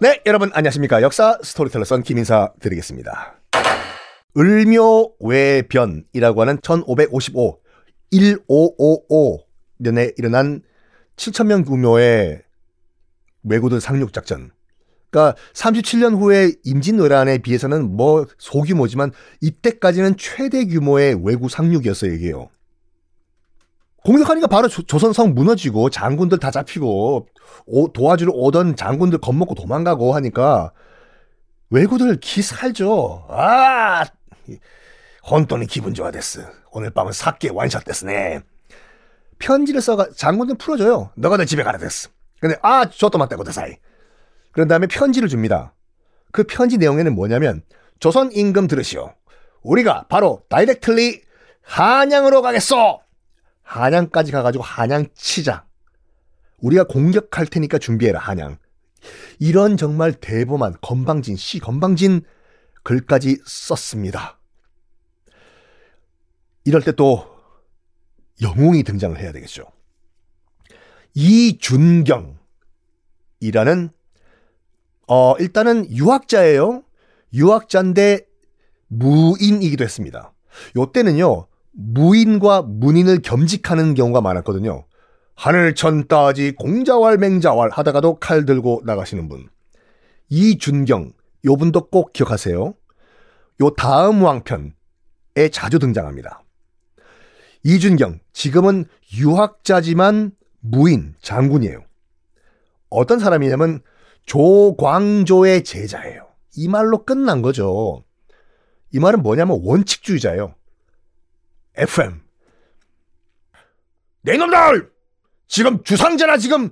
네, 여러분 안녕하십니까. 역사 스토리텔러 썬킴 인사 드리겠습니다. 을묘왜변이라고 하는 1555, 1555년에 일어난 7천명 규모의 왜구들 상륙작전. 그러니까 37년 후에 임진왜란에 비해서는 뭐 소규모지만 이때까지는 최대 규모의 왜구 상륙이었어요, 이게요. 공격하니까 바로 조, 조선 성 무너지고 장군들 다 잡히고 오, 도와주러 오던 장군들 겁먹고 도망가고 하니까 왜구들 기살죠. 아, 혼돈이 기분 좋아 됐어. 오늘 밤은 사케 완샷 됐으네. 편지를 써가 장군들 풀어줘요. 너가 내 집에 가라 됐어. 근데 아, 저도 맞다고 대사이. 그런 다음에 편지를 줍니다. 그 편지 내용에는 뭐냐면 조선 임금 들으시오. 우리가 바로 다이렉틀리 한양으로 가겠소. 한양까지 가가지고 한양 치자. 우리가 공격할 테니까 준비해라 한양. 이런 정말 대범한 건방진 시 건방진 글까지 썼습니다. 이럴 때 또 영웅이 등장을 해야 되겠죠. 이준경이라는 어 일단은 유학자예요. 유학자인데 무인이기도 했습니다. 요때는요. 무인과 문인을 겸직하는 경우가 많았거든요. 하늘천 따지 공자왈 맹자왈 하다가도 칼 들고 나가시는 분. 이준경, 요 분도 꼭 기억하세요. 요 다음 왕편에 자주 등장합니다. 이준경, 지금은 유학자지만 무인, 장군이에요. 어떤 사람이냐면 조광조의 제자예요. 이 말로 끝난 거죠. 이 말은 뭐냐면 원칙주의자예요. FM. 내 놈들! 지금 주상제나 지금을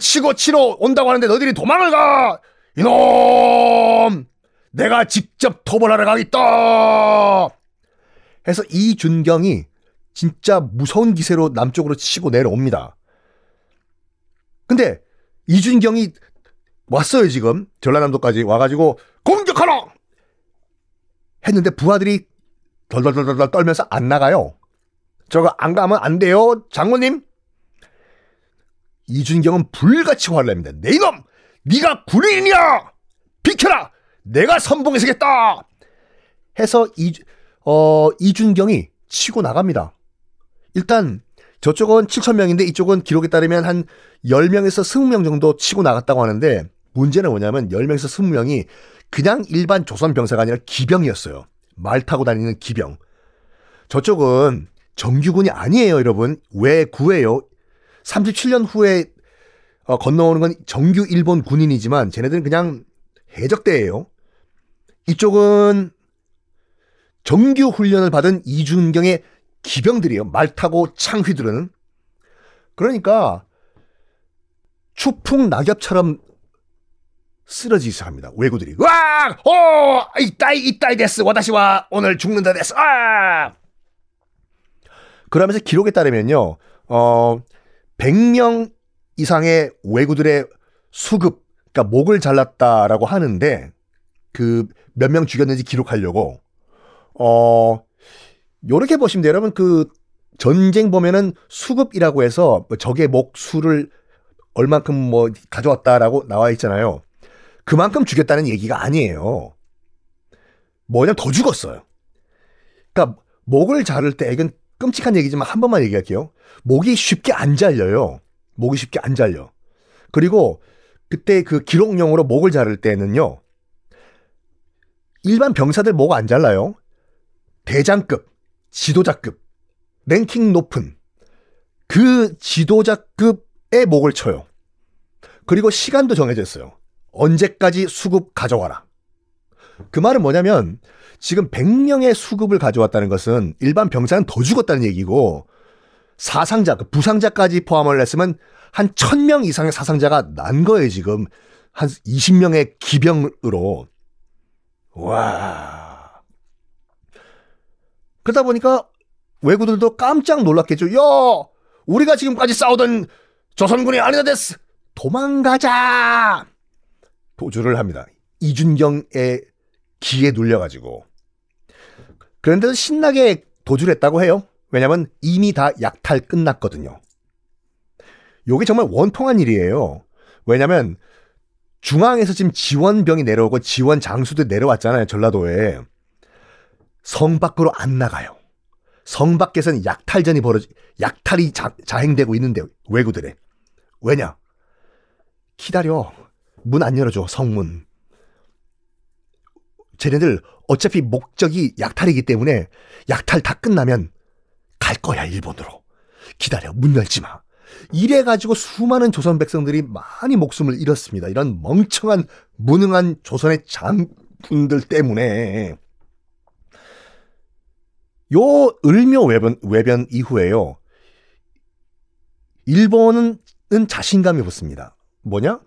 치고 치러 온다고 하는데 너희들이 도망을 가! 이놈! 내가 직접 토벌하러 가겠다! 해서 이준경이 진짜 무서운 기세로 남쪽으로 치고 내려옵니다. 근데 이준경이 왔어요, 지금. 전라남도까지 와가지고 공격하라! 했는데 부하들이 덜덜덜덜 떨면서 안 나가요. 저거 안 가면 안 돼요, 장모님. 이준경은 불같이 화를 냅니다. 내 이놈! 네가 군인이냐! 비켜라! 내가 선봉해서겠다! 해서 이, 어, 이준경이 치고 나갑니다. 일단 저쪽은 7천명인데 이쪽은 기록에 따르면 한 10명에서 20명 정도 치고 나갔다고 하는데 문제는 뭐냐면 10명에서 20명이 그냥 일반 조선 병사가 아니라 기병이었어요. 말 타고 다니는 기병. 저쪽은 정규군이 아니에요, 여러분. 왜 구해요? 37년 후에 어, 건너오는 건 정규 일본 군인이지만 쟤네들은 그냥 해적대예요. 이쪽은 정규 훈련을 받은 이준경의 기병들이에요. 말 타고 창 휘두르는. 그러니까 추풍 낙엽처럼 쓰러지기 시작합니다. 왜구들이 와! 오! 이따이 이따이 데스 와다시와 오늘 죽는다 데스. 아! 그러면서 기록에 따르면요. 어 100명 이상의 왜구들의 수급 그러니까 목을 잘랐다라고 하는데 그 몇 명 죽였는지 기록하려고 어 요렇게 보시면 돼요. 여러분 그 전쟁 보면은 수급이라고 해서 적의 목 수를 얼만큼 뭐 가져왔다라고 나와 있잖아요. 그만큼 죽였다는 얘기가 아니에요. 뭐냐면 더 죽었어요. 그러니까 목을 자를 때 이건 끔찍한 얘기지만 한 번만 얘기할게요. 목이 쉽게 안 잘려요. 목이 쉽게 안 잘려. 그리고 그때 그 기록용으로 목을 자를 때는요. 일반 병사들 목 안 잘라요. 대장급, 지도자급, 랭킹 높은 그 지도자급의 목을 쳐요. 그리고 시간도 정해져 있어요. 언제까지 수급 가져와라. 그 말은 뭐냐면 지금 100명의 수급을 가져왔다는 것은 일반 병사는 더 죽었다는 얘기고 사상자, 그 부상자까지 포함을 했으면 한 1000명 이상의 사상자가 난 거예요, 지금. 한 20명의 기병으로. 와. 그러다 보니까 외구들도 깜짝 놀랐겠죠. 야! 우리가 지금까지 싸우던 조선군이 아니다 됐어! 도망가자! 도주를 합니다. 이준경의 기에 눌려가지고. 그런데도 신나게 도주를 했다고 해요. 왜냐면 이미 다 약탈 끝났거든요. 요게 정말 원통한 일이에요. 왜냐면 중앙에서 지금 지원병이 내려오고 지원 장수도 내려왔잖아요. 전라도에. 성 밖으로 안 나가요. 성 밖에서는 약탈전이 벌어지, 약탈이 자, 자행되고 있는데, 외구들의. 왜냐? 기다려. 문 안 열어줘, 성문. 쟤네들 어차피 목적이 약탈이기 때문에 약탈 다 끝나면 갈 거야, 일본으로. 기다려, 문 열지 마. 이래 가지고 수많은 조선 백성들이 많이 목숨을 잃었습니다. 이런 멍청한, 무능한 조선의 장군들 때문에. 요 을묘 외변, 외변 이후에요. 일본은 자신감이 붙습니다. 뭐냐?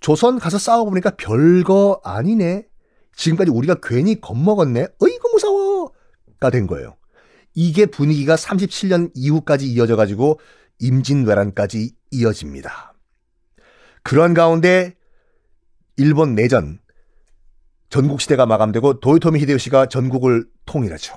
조선 가서 싸워보니까 별거 아니네. 지금까지 우리가 괜히 겁먹었네. 어이구 무서워 가 된 거예요. 이게 분위기가 37년 이후까지 이어져가지고 임진왜란까지 이어집니다. 그런 가운데 일본 내전 전국시대가 마감되고 도요토미 히데요시가 전국을 통일하죠.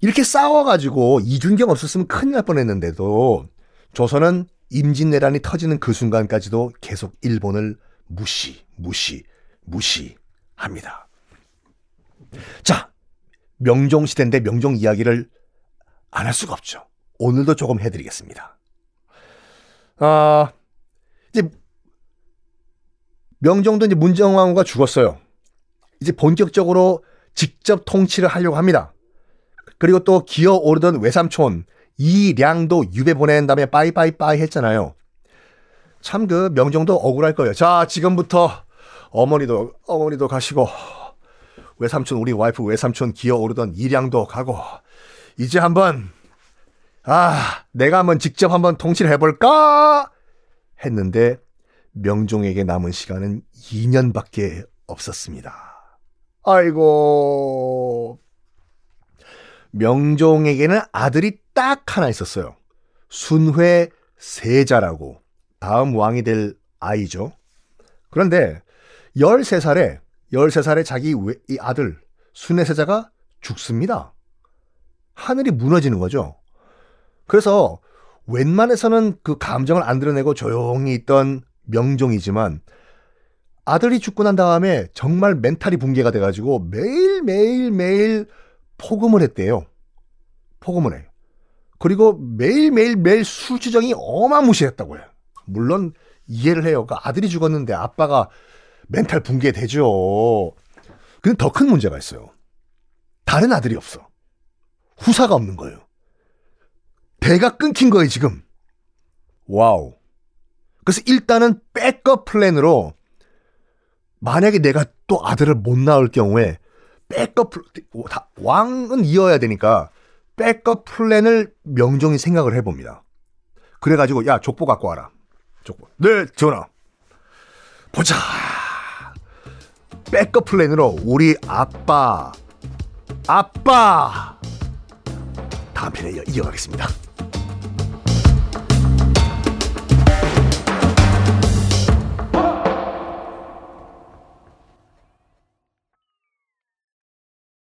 이렇게 싸워가지고 이준경 없었으면 큰일 날 뻔했는데도 조선은 임진왜란이 터지는 그 순간까지도 계속 일본을 무시, 무시, 무시합니다. 자, 명종 시대인데 명종 이야기를 안 할 수가 없죠. 오늘도 조금 해드리겠습니다. 아, 이제 명종도 이제 문정왕후가 죽었어요. 이제 본격적으로 직접 통치를 하려고 합니다. 그리고 또 기어오르던 외삼촌 이량도 유배 보낸 다음에 빠이빠이빠이 했잖아요. 참 그 명종도 억울할 거예요. 자, 지금부터 어머니도 어머니도 가시고 외삼촌 우리 와이프 외삼촌 기어오르던 이량도 가고 이제 한번 아, 내가 한번 직접 한번 통치를 해볼까? 했는데 명종에게 남은 시간은 2년밖에 없었습니다. 아이고. 명종에게는 아들이 딱 하나 있었어요. 순회 세자라고. 다음 왕이 될 아이죠. 그런데 13살에 13살에 자기 아들 순회세자가 죽습니다. 하늘이 무너지는 거죠. 그래서 웬만해서는 그 감정을 안 드러내고 조용히 있던 명종이지만 아들이 죽고 난 다음에 정말 멘탈이 붕괴가 돼가지고 매일매일 매일 포금을 했대요. 포금을 해요. 그리고 매일매일 매일 술주정이 어마무시했다고 해요. 물론 이해를 해요. 그러니까 아들이 죽었는데 아빠가 멘탈 붕괴되죠. 근데 더 큰 문제가 있어요. 다른 아들이 없어. 후사가 없는 거예요. 배가 끊긴 거예요, 지금. 와우. 그래서 일단은 백업 플랜으로 만약에 내가 또 아들을 못 낳을 경우에 백업 왕은 이어야 되니까 백업 플랜을 명종이 생각을 해봅니다. 그래가지고 야 족보 갖고 와라. 족보. 네 전하. 보자. 백업 플랜으로 우리 아빠 아빠 다음 편에 이어가겠습니다.